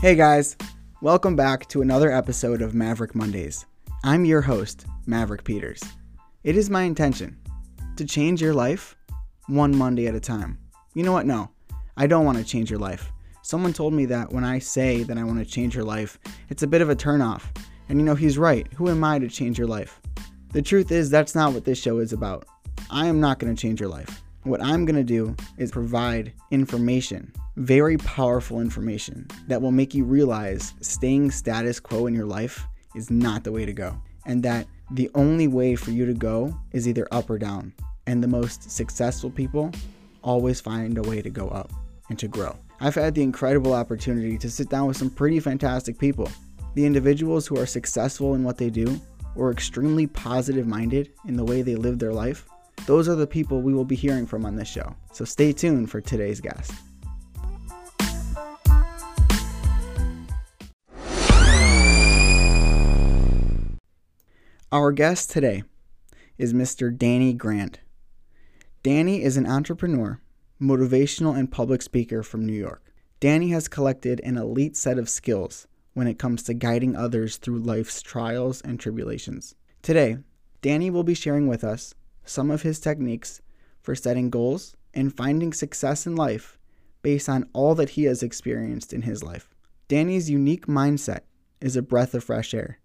Hey guys, welcome back to another episode of Maverick Mondays. I'm your host, Maverick Peters. It is my intention to change your life one Monday at a time. You know what? No, I don't want to change your life. Someone told me that when I say that I want to change your life, it's a bit of a turnoff. And you know, he's right. Who am I to change your life? The truth is, that's not what this show is about. I am not going to change your life. What I'm going to do is provide information, very powerful information, that will make you realize staying status quo in your life is not the way to go. And that the only way for you to go is either up or down. And the most successful people always find a way to go up and to grow. I've had the incredible opportunity to sit down with some pretty fantastic people. The individuals who are successful in what they do or extremely positive minded in the way they live their life, those are the people we will be hearing from on this show. So stay tuned for today's guest. Our guest today is Mr. Danny Grant. Danny is an entrepreneur, motivational, and public speaker from New York. Danny has collected an elite set of skills when it comes to guiding others through life's trials and tribulations. Today, Danny will be sharing with us some of his techniques for setting goals and finding success in life based on all that he has experienced in his life. Danny's unique mindset is a breath of fresh air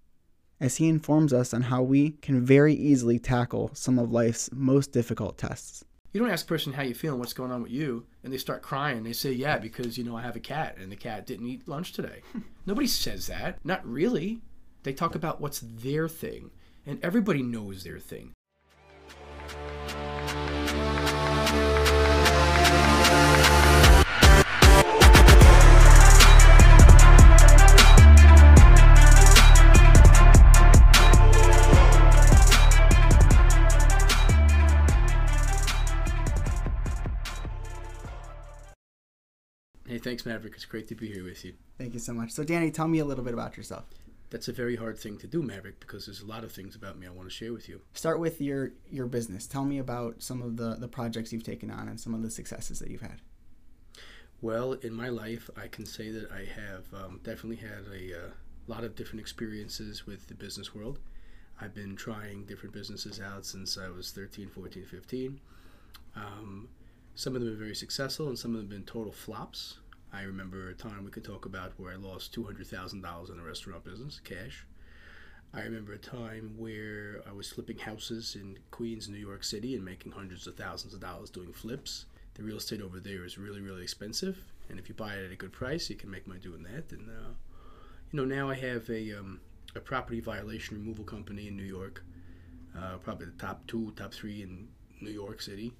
as he informs us on how we can very easily tackle some of life's most difficult tests. You don't ask a person how you feeling, what's going on with you, and they start crying. They say, "Yeah, because you know I have a cat, and the cat didn't eat lunch today." Nobody says that. Not really. They talk about what's their thing, and everybody knows their thing. Thanks, Maverick. It's great to be here with you. Thank you so much. So, Danny, tell me a little bit about yourself. That's a very hard thing to do, Maverick, because there's a lot of things about me I want to share with you. Start with your your business. Tell me about some of the the projects you've taken on and some of the successes that you've had. Well, in my life, I can say that I have um, definitely had a uh, lot of different experiences with the business world. I've been trying different businesses out since I was 13, 14, 15. Um, some of them have been very successful, and some of them have been total flops. I remember a time we could talk about where I lost $200,000 in the restaurant business, cash. I remember a time where I was flipping houses in Queens, New York City, and making hundreds of thousands of dollars doing flips. The real estate over there is really, really expensive, and if you buy it at a good price, you can make money doing that. And uh, you know, now I have a um, a property violation removal company in New York, uh, probably the top two, top three in New York City,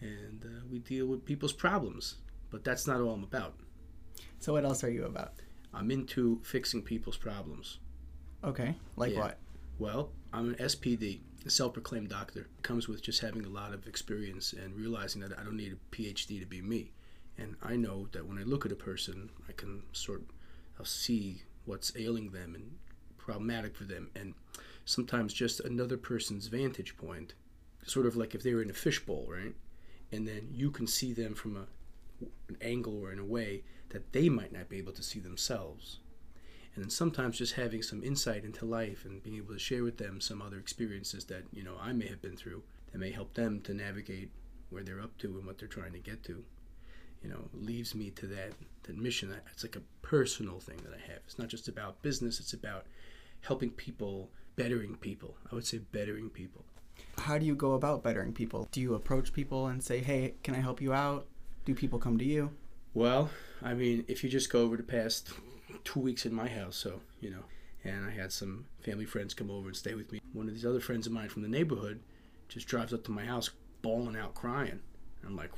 and uh, we deal with people's problems. But that's not all I'm about. So, what else are you about? I'm into fixing people's problems. Okay, like Yeah. what? Well, I'm an SPD, a self-proclaimed doctor. It comes with just having a lot of experience and realizing that I don't need a PhD to be me. And I know that when I look at a person, I can sort of see what's ailing them and problematic for them. And sometimes just another person's vantage point, sort of like if they were in a fishbowl, right? And then you can see them from a, an angle or in a way that they might not be able to see themselves and sometimes just having some insight into life and being able to share with them some other experiences that you know I may have been through that may help them to navigate where they're up to and what they're trying to get to you know leaves me to that that mission that it's like a personal thing that I have it's not just about business it's about helping people bettering people I would say bettering people How do you go about bettering people? Do you approach people and say, "Hey, can I help you out?" Do people come to you? Well, I mean, if you just go over the past two weeks in my house, so, you know, and I had some family friends come over and stay with me. One of these other friends of mine from the neighborhood just drives up to my house bawling out crying. I'm like,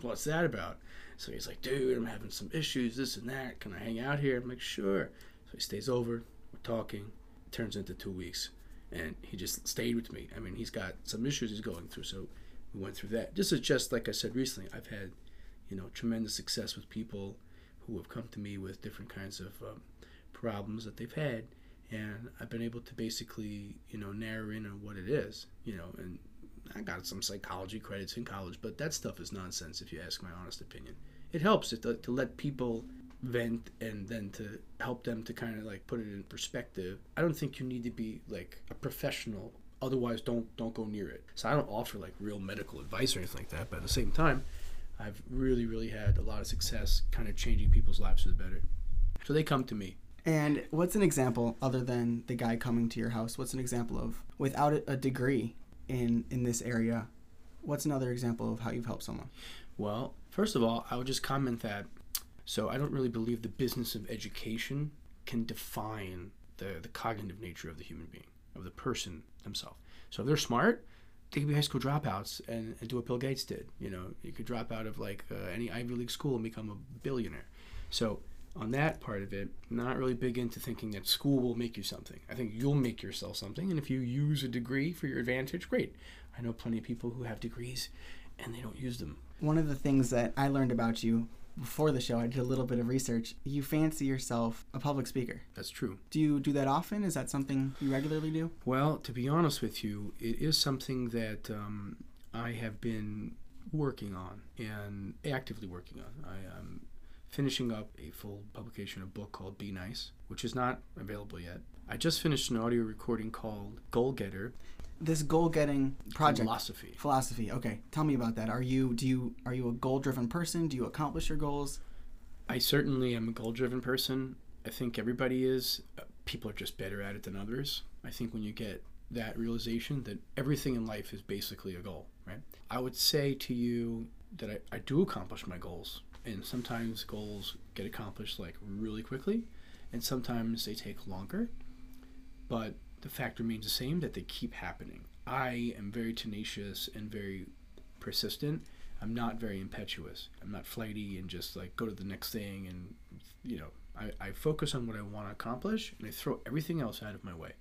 what's that about? So he's like, dude, I'm having some issues, this and that. Can I hang out here? I'm like, sure. So he stays over, we're talking. It turns into two weeks. And he just stayed with me. I mean, he's got some issues he's going through, so we went through that. This is just like I said recently. I've had you know, tremendous success with people who have come to me with different kinds of um, problems that they've had, and I've been able to basically, you know, narrow in on what it is, you know, and I got some psychology credits in college, but that stuff is nonsense if you ask my honest opinion. It helps to, to let people vent and then to help them to kind of like put it in perspective. I don't think you need to be like a professional. Otherwise, don't don't go near it. So I don't offer like real medical advice or anything like that. But at the same time, I've really really had a lot of success, kind of changing people's lives for the better. So they come to me. And what's an example other than the guy coming to your house? What's an example of without a degree in in this area? What's another example of how you've helped someone? Well, first of all, I would just comment that so I don't really believe the business of education can define the, the cognitive nature of the human being, of the person themselves. So if they're smart, they could be high school dropouts and, and do what Bill Gates did. You know, you could drop out of like uh, any Ivy League school and become a billionaire. So on that part of it, not really big into thinking that school will make you something. I think you'll make yourself something, and if you use a degree for your advantage, great. I know plenty of people who have degrees and they don't use them. One of the things that I learned about you before the show, I did a little bit of research. You fancy yourself a public speaker. That's true. Do you do that often? Is that something you regularly do? Well, to be honest with you, it is something that um, I have been working on and actively working on. I am finishing up a full publication, a book called Be Nice, which is not available yet. I just finished an audio recording called Goal Getter. This goal-getting project Philosophy. philosophy. Okay, tell me about that. Are you do you are you a goal-driven person? Do you accomplish your goals? I certainly am a goal driven person. I think everybody is. Uh, People are just better at it than others. I think when you get that realization that everything in life is basically a goal, right? I would say to you that I, I do accomplish my goals. And sometimes goals get accomplished like really quickly, and sometimes they take longer. But the fact remains the same that they keep happening. I am very tenacious and very persistent. I'm not very impetuous. I'm not flighty and just like go to the next thing and you know, I, I focus on what I want to accomplish and I throw everything else out of my way.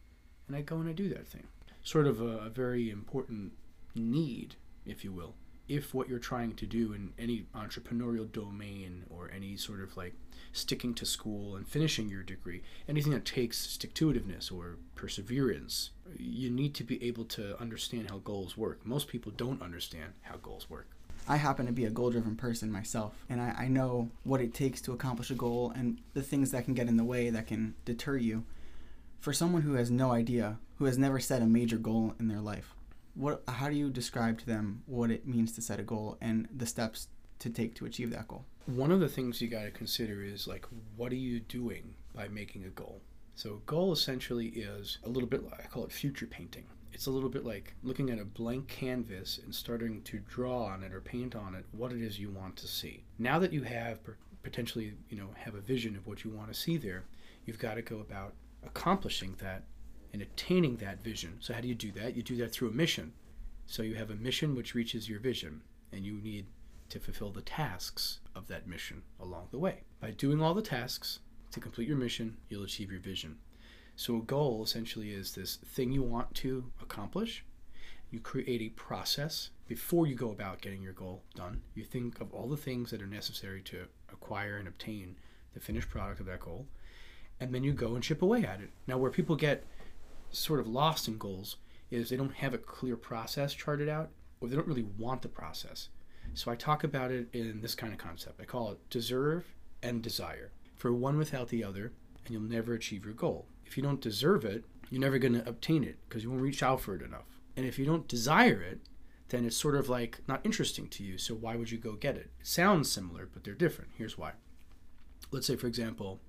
And I go and I do that thing. Sort of a, a very important need, if you will, if what you're trying to do in any entrepreneurial domain or any sort of like sticking to school and finishing your degree, anything that takes stick to itiveness or perseverance, you need to be able to understand how goals work. Most people don't understand how goals work. I happen to be a goal driven person myself, and I, I know what it takes to accomplish a goal and the things that can get in the way that can deter you. For someone who has no idea, who has never set a major goal in their life, what how do you describe to them what it means to set a goal and the steps to take to achieve that goal? One of the things you got to consider is like, what are you doing by making a goal? So, goal essentially is a little bit, like, I call it future painting. It's a little bit like looking at a blank canvas and starting to draw on it or paint on it what it is you want to see. Now that you have potentially, you know, have a vision of what you want to see there, you've got to go about accomplishing that and attaining that vision. So, how do you do that? You do that through a mission. So, you have a mission which reaches your vision, and you need to fulfill the tasks of that mission along the way. By doing all the tasks to complete your mission, you'll achieve your vision. So, a goal essentially is this thing you want to accomplish. You create a process before you go about getting your goal done. You think of all the things that are necessary to acquire and obtain the finished product of that goal, and then you go and chip away at it. Now, where people get sort of lost in goals is they don't have a clear process charted out, or they don't really want the process. So I talk about it in this kind of concept. I call it deserve and desire. For one without the other, and you'll never achieve your goal. If you don't deserve it, you're never going to obtain it because you won't reach out for it enough. And if you don't desire it, then it's sort of like not interesting to you. So why would you go get it? It sounds similar, but they're different. Here's why. Let's say, for example,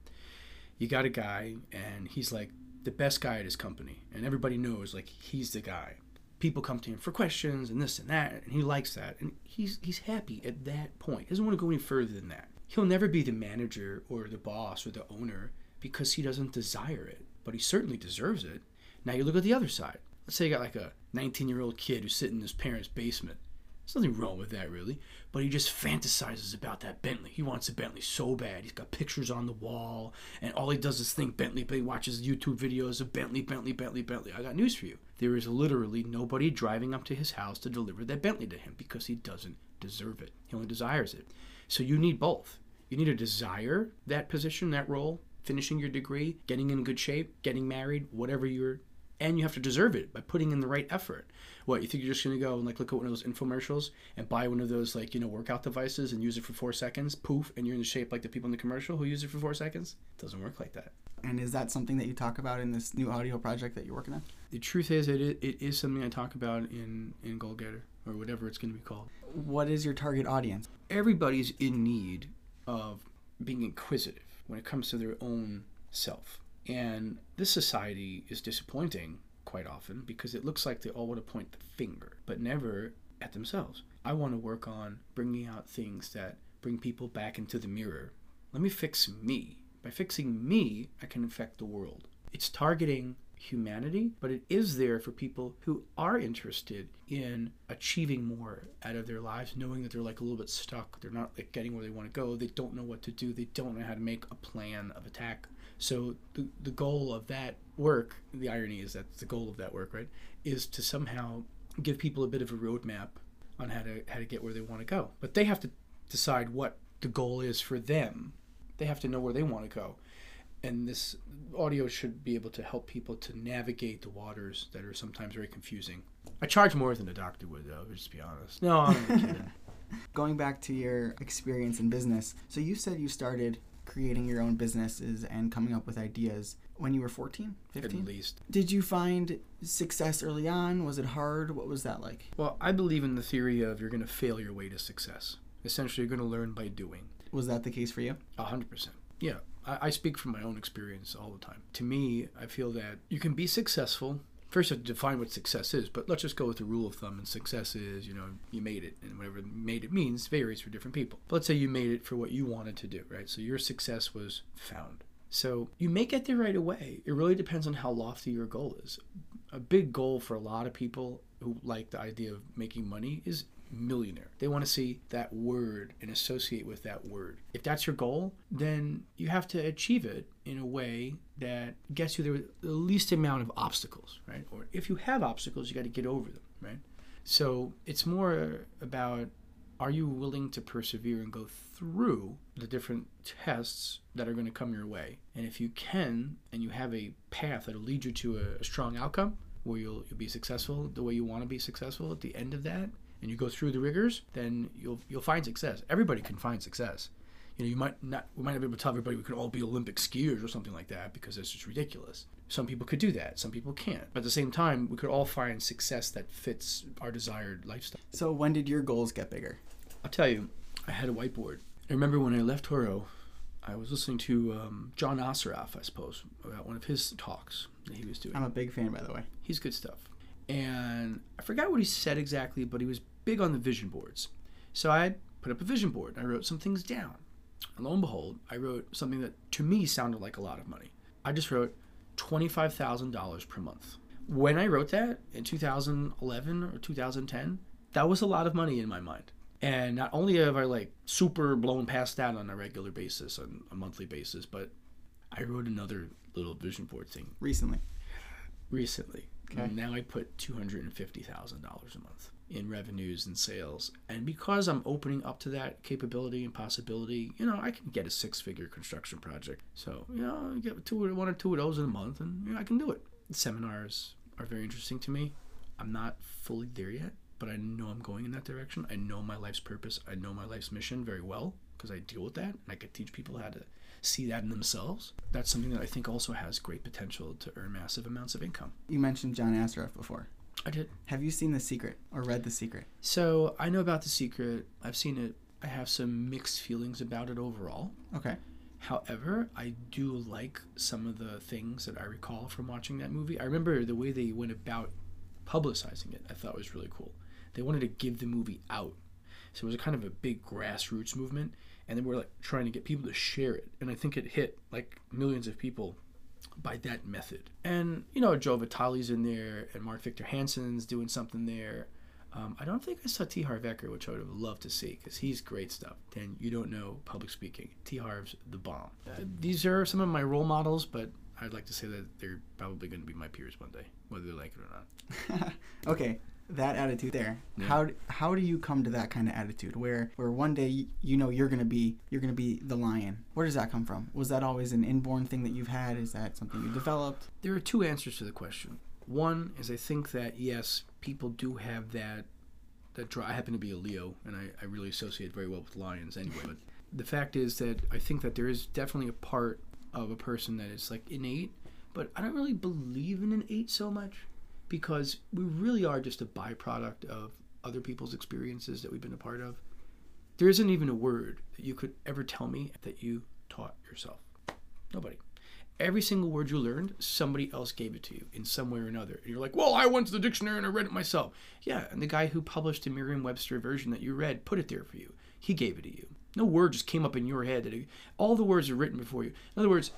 you got a guy and he's like the best guy at his company, and everybody knows like he's the guy. People come to him for questions and this and that, and he likes that, and he's he's happy at that point. He doesn't want to go any further than that. He'll never be the manager or the boss or the owner because he doesn't desire it, but he certainly deserves it. Now you look at the other side. Let's say you got like a 19 year old kid who's sitting in his parents' basement. There's nothing wrong with that, really. But he just fantasizes about that Bentley. He wants a Bentley so bad. He's got pictures on the wall, and all he does is think Bentley, but he watches YouTube videos of Bentley, Bentley, Bentley, Bentley. I got news for you. There is literally nobody driving up to his house to deliver that Bentley to him because he doesn't deserve it. He only desires it. So you need both. You need to desire that position, that role, finishing your degree, getting in good shape, getting married, whatever your and you have to deserve it by putting in the right effort. What you think you're just gonna go and like look at one of those infomercials and buy one of those like you know workout devices and use it for four seconds, poof, and you're in the shape like the people in the commercial who use it for four seconds? It doesn't work like that. And is that something that you talk about in this new audio project that you're working on? The truth is, it is, it is something I talk about in in Goal Getter or whatever it's going to be called. What is your target audience? Everybody's in need of being inquisitive when it comes to their own self, and this society is disappointing quite often because it looks like they all want to point the finger, but never at themselves. I want to work on bringing out things that bring people back into the mirror. Let me fix me. By fixing me, I can affect the world. It's targeting humanity, but it is there for people who are interested in achieving more out of their lives, knowing that they're like a little bit stuck. They're not like getting where they want to go. They don't know what to do. They don't know how to make a plan of attack. So the the goal of that work, the irony is that the goal of that work, right, is to somehow give people a bit of a roadmap on how to how to get where they want to go. But they have to decide what the goal is for them. They have to know where they want to go and this audio should be able to help people to navigate the waters that are sometimes very confusing. I charge more than a doctor would, though. Just be honest. No, I'm kidding. Going back to your experience in business, so you said you started creating your own businesses and coming up with ideas when you were 14, 15? At least. Did you find success early on? Was it hard? What was that like? Well, I believe in the theory of you're going to fail your way to success. Essentially, you're going to learn by doing. Was that the case for you? Hundred percent. Yeah, I, I speak from my own experience all the time. To me, I feel that you can be successful. First, you have to define what success is, but let's just go with the rule of thumb. And success is, you know, you made it, and whatever made it means varies for different people. But let's say you made it for what you wanted to do, right? So your success was found. So you may get there right away. It really depends on how lofty your goal is. A big goal for a lot of people who like the idea of making money is millionaire. They want to see that word and associate with that word. If that's your goal, then you have to achieve it in a way that gets you there with the least amount of obstacles, right? Or if you have obstacles, you got to get over them, right? So it's more about are you willing to persevere and go through the different tests that are going to come your way? And if you can, and you have a path that'll lead you to a, a strong outcome where you'll, you'll be successful the way you want to be successful at the end of that, and you go through the rigors, then you'll you'll find success. Everybody can find success. You know, you might not we might not be able to tell everybody we can all be Olympic skiers or something like that because it's just ridiculous. Some people could do that, some people can't. But at the same time, we could all find success that fits our desired lifestyle. So when did your goals get bigger? I'll tell you, I had a whiteboard. I remember when I left Toro, I was listening to um, John Assaraf, I suppose, about one of his talks that he was doing. I'm a big fan, by the way. He's good stuff and I forgot what he said exactly, but he was big on the vision boards. So I put up a vision board. And I wrote some things down. And lo and behold, I wrote something that to me sounded like a lot of money. I just wrote $25,000 per month. When I wrote that in 2011 or 2010, that was a lot of money in my mind. And not only have I like super blown past that on a regular basis, on a monthly basis, but I wrote another little vision board thing Recently. recently. Okay. Now I put two hundred and fifty thousand dollars a month in revenues and sales, and because I'm opening up to that capability and possibility, you know, I can get a six-figure construction project. So you know, I get two, or one or two of those in a month, and you know, I can do it. Seminars are very interesting to me. I'm not fully there yet, but I know I'm going in that direction. I know my life's purpose. I know my life's mission very well because I deal with that, and I could teach people how to see that in themselves. That's something that I think also has great potential to earn massive amounts of income. You mentioned John Assaraf before. I did. Have you seen The Secret or read The Secret? So I know about The Secret. I've seen it. I have some mixed feelings about it overall. Okay. However, I do like some of the things that I recall from watching that movie. I remember the way they went about publicizing it, I thought was really cool. They wanted to give the movie out. So it was a kind of a big grassroots movement. And then we're like trying to get people to share it. And I think it hit like millions of people by that method. And, you know, Joe Vitale's in there and Mark Victor Hansen's doing something there. Um, I don't think I saw T. Harv Eker, which I would have loved to see because he's great stuff. And you don't know public speaking. T. Harv's the bomb. Uh, these are some of my role models, but I'd like to say that they're probably going to be my peers one day, whether they like it or not. okay, that attitude there. Yeah. How how do you come to that kind of attitude where where one day you, know you're gonna be you're gonna be the lion? Where does that come from? Was that always an inborn thing that you've had? Is that something you developed? There are two answers to the question. One is I think that yes, people do have that that draw. I happen to be a Leo, and I, I really associate very well with lions anyway. But the fact is that I think that there is definitely a part of a person that is like innate, but I don't really believe in innate so much because we really are just a byproduct of other people's experiences that we've been a part of. There isn't even a word that you could ever tell me that you taught yourself. Nobody. Every single word you learned, somebody else gave it to you in some way or another. And you're like, well, I went to the dictionary and I read it myself. Yeah, and the guy who published the Merriam Webster version that you read put it there for you. He gave it to you. No word just came up in your head. That it, all the words are written before you. In other words,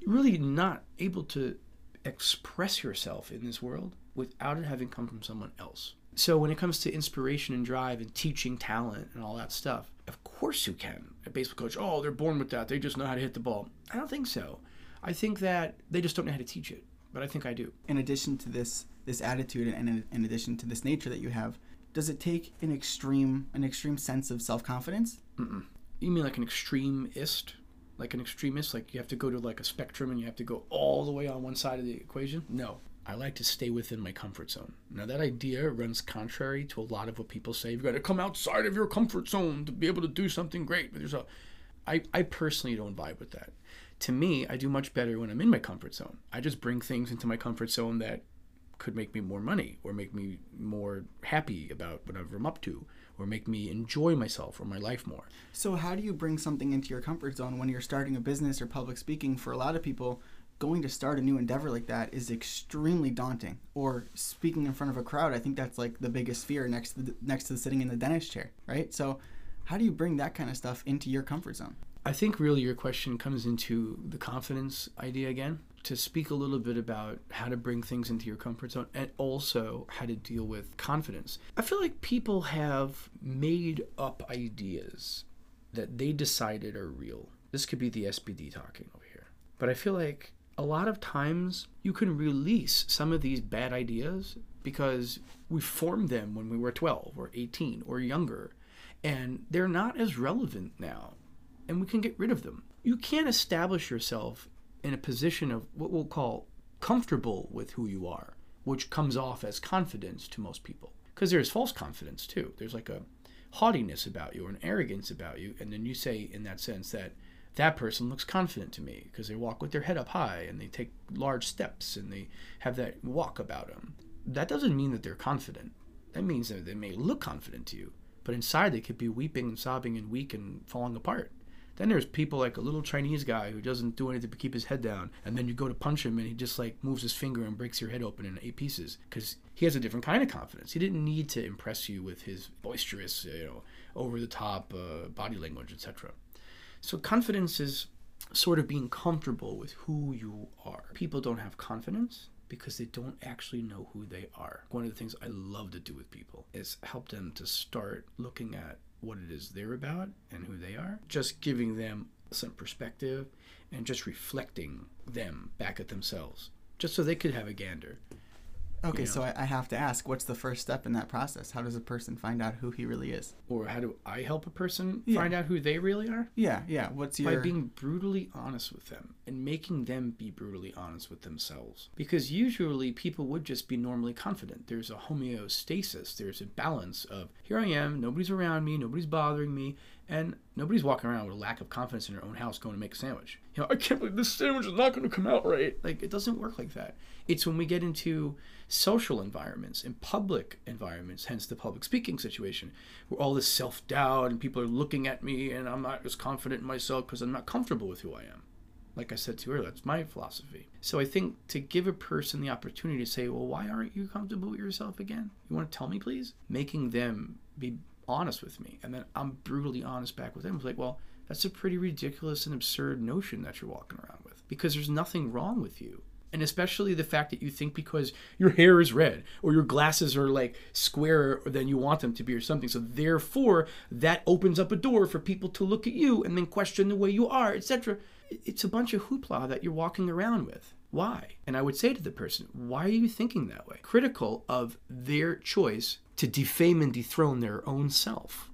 you're really not able to express yourself in this world without it having come from someone else. So when it comes to inspiration and drive and teaching talent and all that stuff, of course you can. A baseball coach, oh, they're born with that. They just know how to hit the ball. I don't think so. I think that they just don't know how to teach it. But I think I do. In addition to this this attitude and in, in addition to this nature that you have, does it take an extreme an extreme sense of self confidence? You mean like an extremist? Like an extremist? Like you have to go to like a spectrum and you have to go all the way on one side of the equation? No. I like to stay within my comfort zone. Now that idea runs contrary to a lot of what people say. You've got to come outside of your comfort zone to be able to do something great with yourself. I, I personally don't vibe with that. To me, I do much better when I'm in my comfort zone. I just bring things into my comfort zone that could make me more money or make me more happy about whatever I'm up to or make me enjoy myself or my life more. So how do you bring something into your comfort zone when you're starting a business or public speaking? For a lot of people, going to start a new endeavor like that is extremely daunting. Or speaking in front of a crowd, I think that's like the biggest fear next to the, next to sitting in the dentist chair, right? So how do you bring that kind of stuff into your comfort zone? I think really your question comes into the confidence idea again. To speak a little bit about how to bring things into your comfort zone and also how to deal with confidence. I feel like people have made up ideas that they decided are real. This could be the SPD talking over here. But I feel like a lot of times you can release some of these bad ideas because we formed them when we were 12 or 18 or younger and they're not as relevant now and we can get rid of them. You can't establish yourself in a position of what we'll call comfortable with who you are, which comes off as confidence to most people. Because there's false confidence too. There's like a haughtiness about you or an arrogance about you, and then you say in that sense that that person looks confident to me because they walk with their head up high and they take large steps and they have that walk about them. That doesn't mean that they're confident. That means that they may look confident to you, but inside they could be weeping and sobbing and weak and falling apart. Then there's people like a little Chinese guy who doesn't do anything but keep his head down, and then you go to punch him and he just like moves his finger and breaks your head open in eight pieces because he has a different kind of confidence. He didn't need to impress you with his boisterous, you know, over the top uh, body language, etc. So confidence is sort of being comfortable with who you are. People don't have confidence because they don't actually know who they are. One of the things I love to do with people is help them to start looking at what it is they're about and who they are, just giving them some perspective and just reflecting them back at themselves, just so they could have a gander. Okay, You so I, I have to ask, what's the first step in that process? How does a person find out who he really is? Or how do I help a person Yeah. find out who they really are? Yeah, yeah. What's your by being brutally honest with them and making them be brutally honest with themselves. Because usually people would just be normally confident. There's a homeostasis, there's a balance of here I am, nobody's around me, nobody's bothering me, and nobody's walking around with a lack of confidence in their own house going to make a sandwich. You know, I can't believe this sandwich is not going to come out right. Like, it doesn't work like that. It's when we get into social environments, in public environments, hence the public speaking situation, where all this self doubt and people are looking at me and I'm not as confident in myself because I'm not comfortable with who I am. Like I said to you earlier, that's my philosophy. So I think to give a person the opportunity to say, well, why aren't you comfortable with yourself again? You want to tell me, please? Making them be honest with me. And then I'm brutally honest back with them. It's like, well, that's a pretty ridiculous and absurd notion that you're walking around with because there's nothing wrong with you. And especially the fact that you think because your hair is red or your glasses are like squarer than you want them to be or something. So therefore, that opens up a door for people to look at you and then question the way you are, etc. It's a bunch of hoopla that you're walking around with. Why? And I would say to the person, why are you thinking that way? Critical of their choice to defame and dethrone their own self.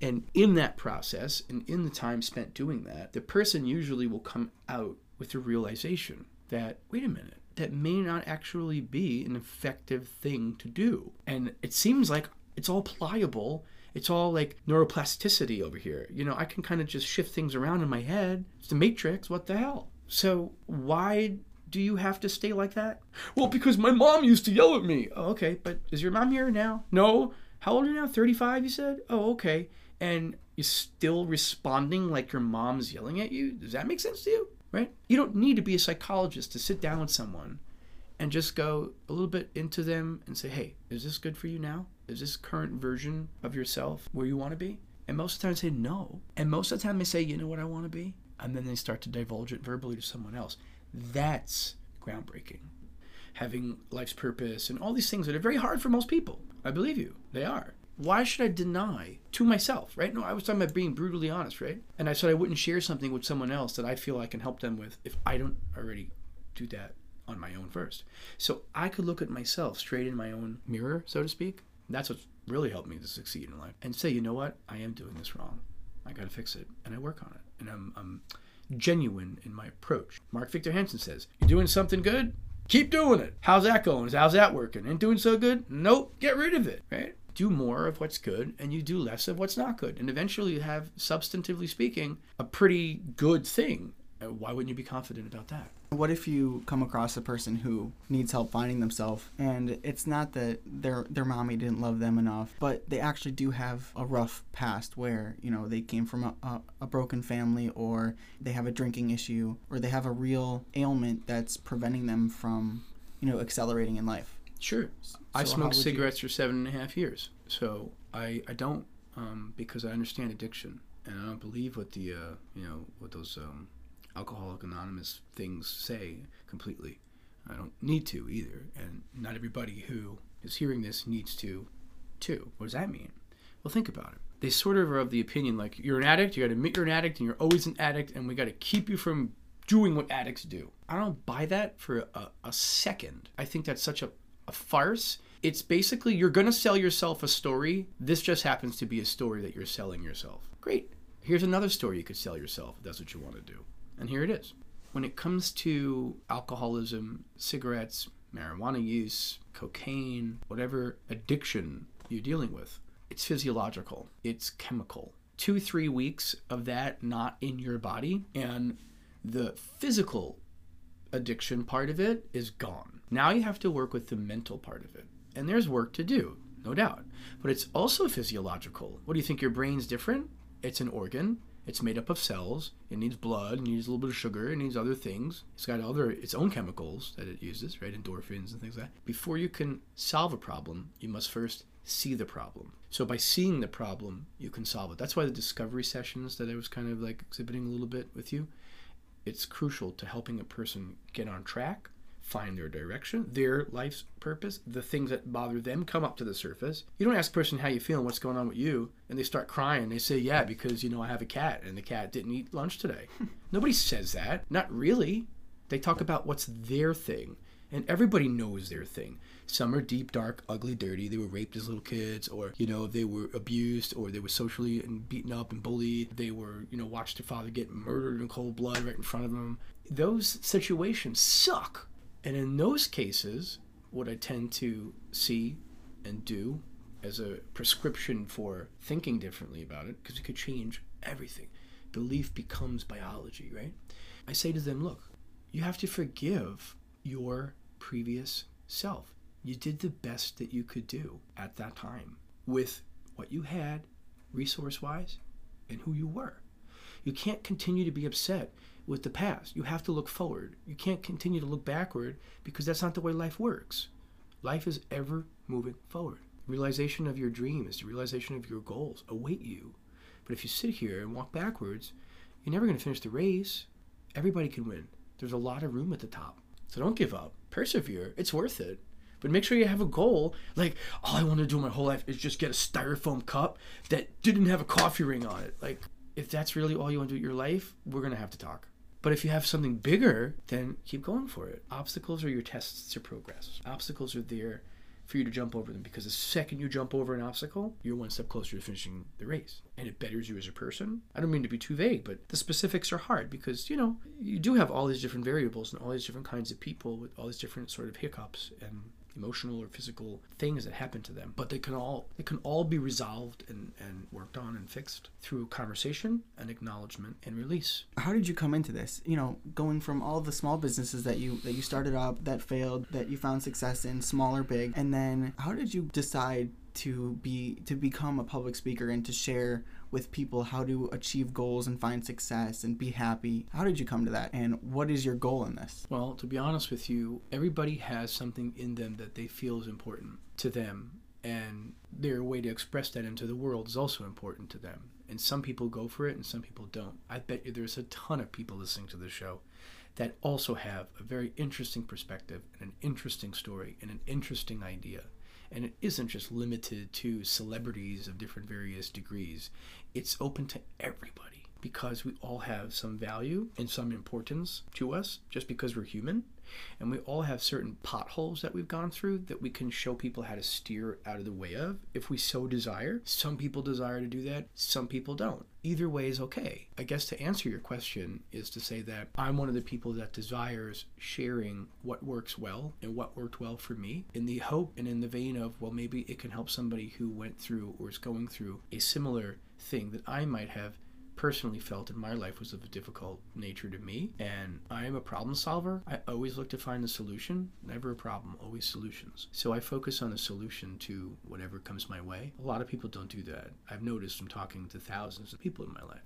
And in that process, and in the time spent doing that, the person usually will come out with the realization that, wait a minute, that may not actually be an effective thing to do. And it seems like it's all pliable. It's all like neuroplasticity over here. You know, I can kind of just shift things around in my head. It's the matrix. What the hell? So why do you have to stay like that? Well, because my mom used to yell at me. Oh, okay. But is your mom here now? No. How old are you now? 35, you said? Oh, okay. And you're still responding like your mom's yelling at you? Does that make sense to you? Right? You don't need to be a psychologist to sit down with someone and just go a little bit into them and say, hey, is this good for you now? Is this current version of yourself where you want to be? And most of the time they say no. And most of the time they say, you know what I want to be? And then they start to divulge it verbally to someone else. That's groundbreaking. Having life's purpose and all these things that are very hard for most people. I believe you, they are. Why should I deny to myself, right? No, I was talking about being brutally honest, right? And I said I wouldn't share something with someone else that I feel I can help them with if I don't already do that on my own first. So I could look at myself straight in my own mirror, so to speak. That's what's really helped me to succeed in life. And say, you know what? I am doing this wrong. I got to fix it. And I work on it. And I'm, I'm genuine in my approach. Mark Victor Hansen says, You're doing something good? Keep doing it. How's that going? How's that working? Ain't doing so good? Nope. Get rid of it, right? Do more of what's good and you do less of what's not good. And eventually you have, substantively speaking, a pretty good thing. Why wouldn't you be confident about that? What if you come across a person who needs help finding themselves and it's not that their their mommy didn't love them enough, but they actually do have a rough past where, you know, they came from a, a, a broken family or they have a drinking issue or they have a real ailment that's preventing them from, you know, accelerating in life. Sure. I smoked cigarettes you... for seven and a half years. So I, I don't um, because I understand addiction and I don't believe what the, uh, you know, what those um, Alcoholic Anonymous things say completely. I don't need to either, and not everybody who is hearing this needs to, too. What does that mean? Well, think about it. They sort of are of the opinion like you're an addict, you got to admit you're an addict, and you're always an addict, and we got to keep you from doing what addicts do. I don't buy that for a, a second. I think that's such a, a farce. It's basically you're going to sell yourself a story. This just happens to be a story that you're selling yourself. Great. Here's another story you could sell yourself if that's what you want to do. And here it is. When it comes to alcoholism, cigarettes, marijuana use, cocaine, whatever addiction you're dealing with, it's physiological, it's chemical. Two, three weeks of that not in your body, and the physical addiction part of it is gone. Now you have to work with the mental part of it. And there's work to do, no doubt. But it's also physiological. What do you think? Your brain's different? It's an organ. It's made up of cells. It needs blood. It needs a little bit of sugar. It needs other things. It's got other its own chemicals that it uses, right? Endorphins and things like that. Before you can solve a problem, you must first see the problem. So by seeing the problem, you can solve it. That's why the discovery sessions that I was kind of like exhibiting a little bit with you, it's crucial to helping a person get on track find their direction, their life's purpose, the things that bother them come up to the surface. You don't ask a person how you feel and what's going on with you, and they start crying. They say, "Yeah, because you know I have a cat and the cat didn't eat lunch today." Nobody says that. Not really. They talk about what's their thing, and everybody knows their thing. Some are deep, dark, ugly, dirty. They were raped as little kids, or you know they were abused, or they were socially and beaten up and bullied. They were you know watched their father get murdered in cold blood right in front of them. Those situations suck and in those cases, what I tend to see and do as a prescription for thinking differently about it, because it could change everything. Belief becomes biology, right? I say to them, look, you have to forgive your previous self. You did the best that you could do at that time with what you had, resource wise, and who you were. You can't continue to be upset with the past. You have to look forward. You can't continue to look backward because that's not the way life works. Life is ever moving forward. Realization of your dreams, the realization of your goals await you. But if you sit here and walk backwards, you're never going to finish the race. Everybody can win. There's a lot of room at the top. So don't give up. Persevere. It's worth it. But make sure you have a goal. Like, all I want to do my whole life is just get a styrofoam cup that didn't have a coffee ring on it. Like, if that's really all you want to do with your life, we're going to have to talk. But if you have something bigger, then keep going for it. Obstacles are your tests to progress. Obstacles are there for you to jump over them because the second you jump over an obstacle, you're one step closer to finishing the race. And it betters you as a person. I don't mean to be too vague, but the specifics are hard because, you know, you do have all these different variables and all these different kinds of people with all these different sort of hiccups and emotional or physical things that happen to them but they can all they can all be resolved and, and worked on and fixed through conversation and acknowledgement and release. How did you come into this? You know going from all the small businesses that you that you started up that failed that you found success in small or big and then how did you decide to be to become a public speaker and to share with people how to achieve goals and find success and be happy. How did you come to that? And what is your goal in this? Well, to be honest with you, everybody has something in them that they feel is important to them. And their way to express that into the world is also important to them. And some people go for it and some people don't. I bet you there's a ton of people listening to the show that also have a very interesting perspective and an interesting story and an interesting idea and it isn't just limited to celebrities of different various degrees. It's open to everybody because we all have some value and some importance to us just because we're human. And we all have certain potholes that we've gone through that we can show people how to steer out of the way of if we so desire. Some people desire to do that, some people don't. Either way is okay. I guess to answer your question is to say that I'm one of the people that desires sharing what works well and what worked well for me in the hope and in the vein of, well, maybe it can help somebody who went through or is going through a similar thing that I might have personally felt in my life was of a difficult nature to me. And I am a problem solver. I always look to find the solution, never a problem, always solutions. So I focus on a solution to whatever comes my way. A lot of people don't do that. I've noticed from talking to thousands of people in my life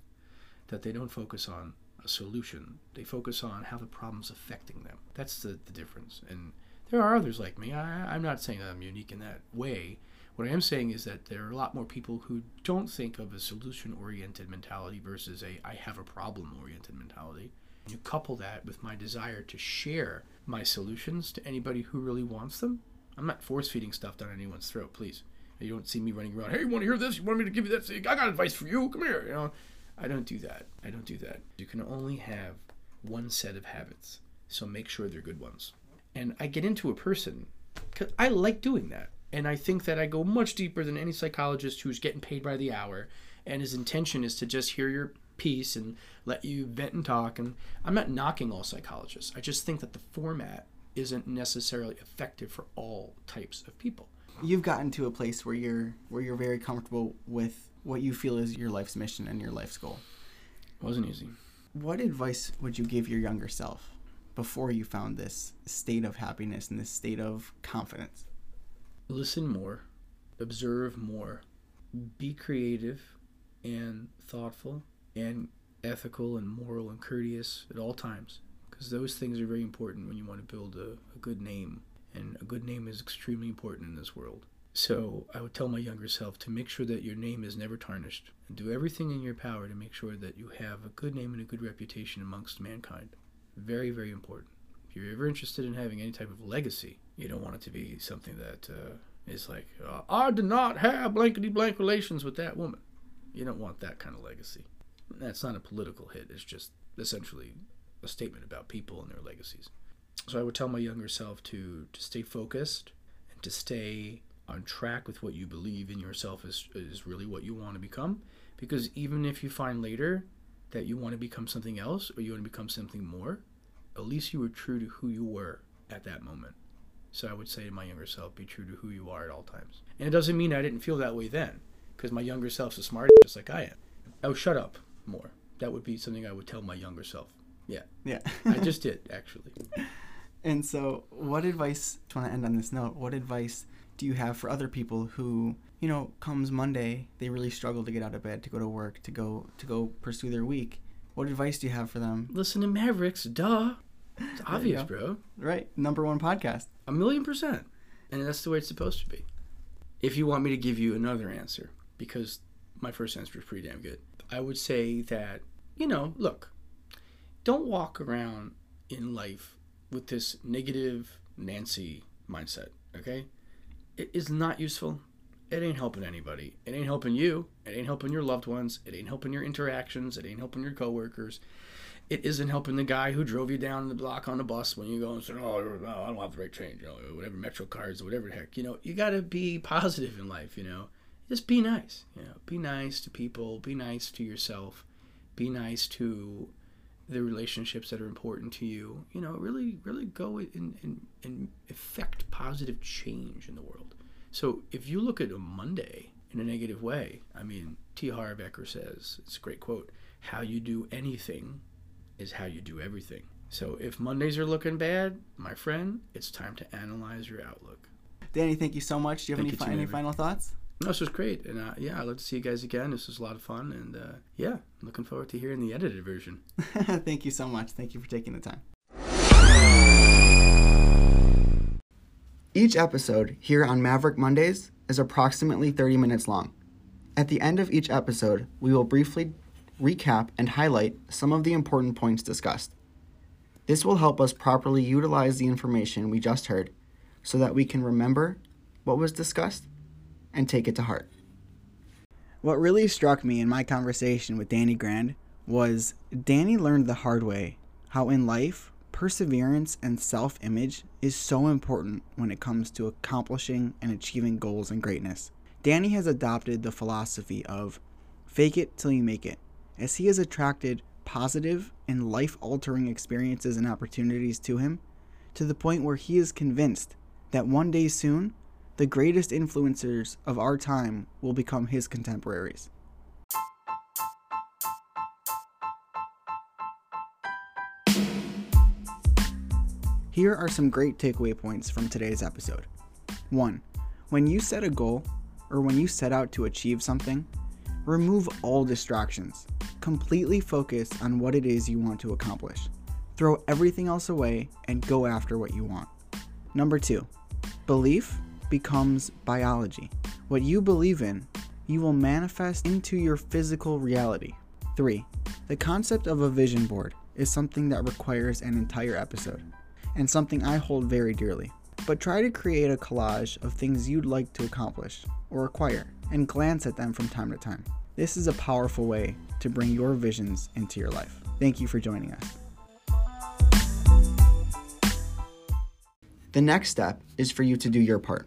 that they don't focus on a solution, they focus on how the problem's affecting them. That's the, the difference. And there are others like me. I, I'm not saying that I'm unique in that way what I am saying is that there are a lot more people who don't think of a solution oriented mentality versus a I have a problem oriented mentality. You couple that with my desire to share my solutions to anybody who really wants them. I'm not force feeding stuff down anyone's throat, please. You don't see me running around, hey, you want to hear this? You want me to give you that? I got advice for you. Come here. You know, I don't do that. I don't do that. You can only have one set of habits, so make sure they're good ones. And I get into a person because I like doing that. And I think that I go much deeper than any psychologist who's getting paid by the hour and his intention is to just hear your piece and let you vent and talk. And I'm not knocking all psychologists. I just think that the format isn't necessarily effective for all types of people. You've gotten to a place where you're where you're very comfortable with what you feel is your life's mission and your life's goal. It wasn't easy. What advice would you give your younger self before you found this state of happiness and this state of confidence? Listen more, observe more, be creative and thoughtful and ethical and moral and courteous at all times because those things are very important when you want to build a, a, good name and a good name is extremely important in this world. So i would tell my younger self to make sure that your name is never tarnished and do everything in your power to make sure that you have a good name and a good reputation amongst mankind. Very very important. If you're ever interested in having any type of legacy you don't want it to be something that uh, is like, uh, I did not have blankety blank relations with that woman. You don't want that kind of legacy. That's not a political hit. It's just essentially a statement about people and their legacies. So I would tell my younger self to to stay focused and to stay on track with what you believe in yourself is is really what you want to become. Because even if you find later that you want to become something else or you want to become something more, at least you were true to who you were at that moment. So I would say to my younger self, be true to who you are at all times. And it doesn't mean I didn't feel that way then, because my younger self's a smart just like I am. Oh, shut up more. That would be something I would tell my younger self. Yeah. Yeah. I just did, actually. And so, what advice, I want to end on this note, what advice do you have for other people who, you know, comes Monday, they really struggle to get out of bed, to go to work, to go to go pursue their week? What advice do you have for them? Listen to Mavericks, duh. It's obvious, bro. Right. Number one podcast. A million percent. And that's the way it's supposed to be. If you want me to give you another answer, because my first answer was pretty damn good, I would say that, you know, look, don't walk around in life with this negative Nancy mindset, okay? It is not useful. It ain't helping anybody. It ain't helping you. It ain't helping your loved ones. It ain't helping your interactions. It ain't helping your coworkers it isn't helping the guy who drove you down the block on the bus when you go and say, "Oh, I don't have the right change," you know, whatever Metro cards or whatever the heck. You know, you got to be positive in life. You know, just be nice. You know, be nice to people. Be nice to yourself. Be nice to the relationships that are important to you. You know, really, really go and, and, and effect positive change in the world. So if you look at a Monday in a negative way, I mean, T. Harv Eker says, it's a great quote, how you do anything is how you do everything. So if Mondays are looking bad, my friend, it's time to analyze your outlook. Danny, thank you so much. Do you have Thank any, you, fi- any final thoughts? No, this was great, and uh, yeah, I'd love to see you guys again. This was a lot of fun, and uh, yeah, looking forward to hearing the edited version. thank you so much. Thank you for taking the time. Each episode here on Maverick Mondays is approximately 30 minutes long. At the end of each episode, we will briefly recap and highlight some of the important points discussed. This will help us properly utilize the information we just heard so that we can remember what was discussed and take it to heart. What really struck me in my conversation with Danny Grand was Danny learned the hard way how in life, perseverance and self image is so important when it comes to accomplishing and achieving goals and greatness. Danny has adopted the philosophy of fake it till you make it, as he has attracted positive and life altering experiences and opportunities to him to the point where he is convinced that one day soon, the greatest influencers of our time will become his contemporaries. Here are some great takeaway points from today's episode. 1. When you set a goal, or when you set out to achieve something, remove all distractions. Completely focus on what it is you want to accomplish. Throw everything else away and go after what you want. Number 2. Belief becomes biology. What you believe in, you will manifest into your physical reality. 3. The concept of a vision board is something that requires an entire episode, and something I hold very dearly. But try to create a collage of things you'd like to accomplish or acquire and glance at them from time to time. This is a powerful way to bring your visions into your life. Thank you for joining us. The next step is for you to do your part.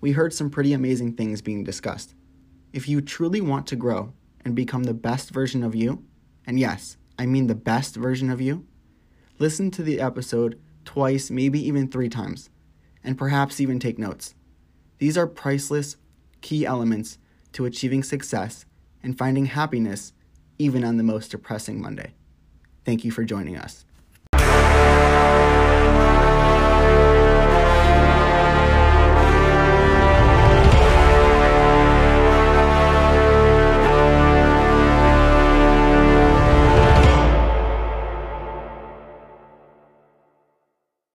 We heard some pretty amazing things being discussed. If you truly want to grow and become the best version of you, and yes, I mean the best version of you, listen to the episode twice, maybe even three times, and perhaps even take notes. These are priceless, key elements to achieving success and finding happiness even on the most depressing Monday. Thank you for joining us.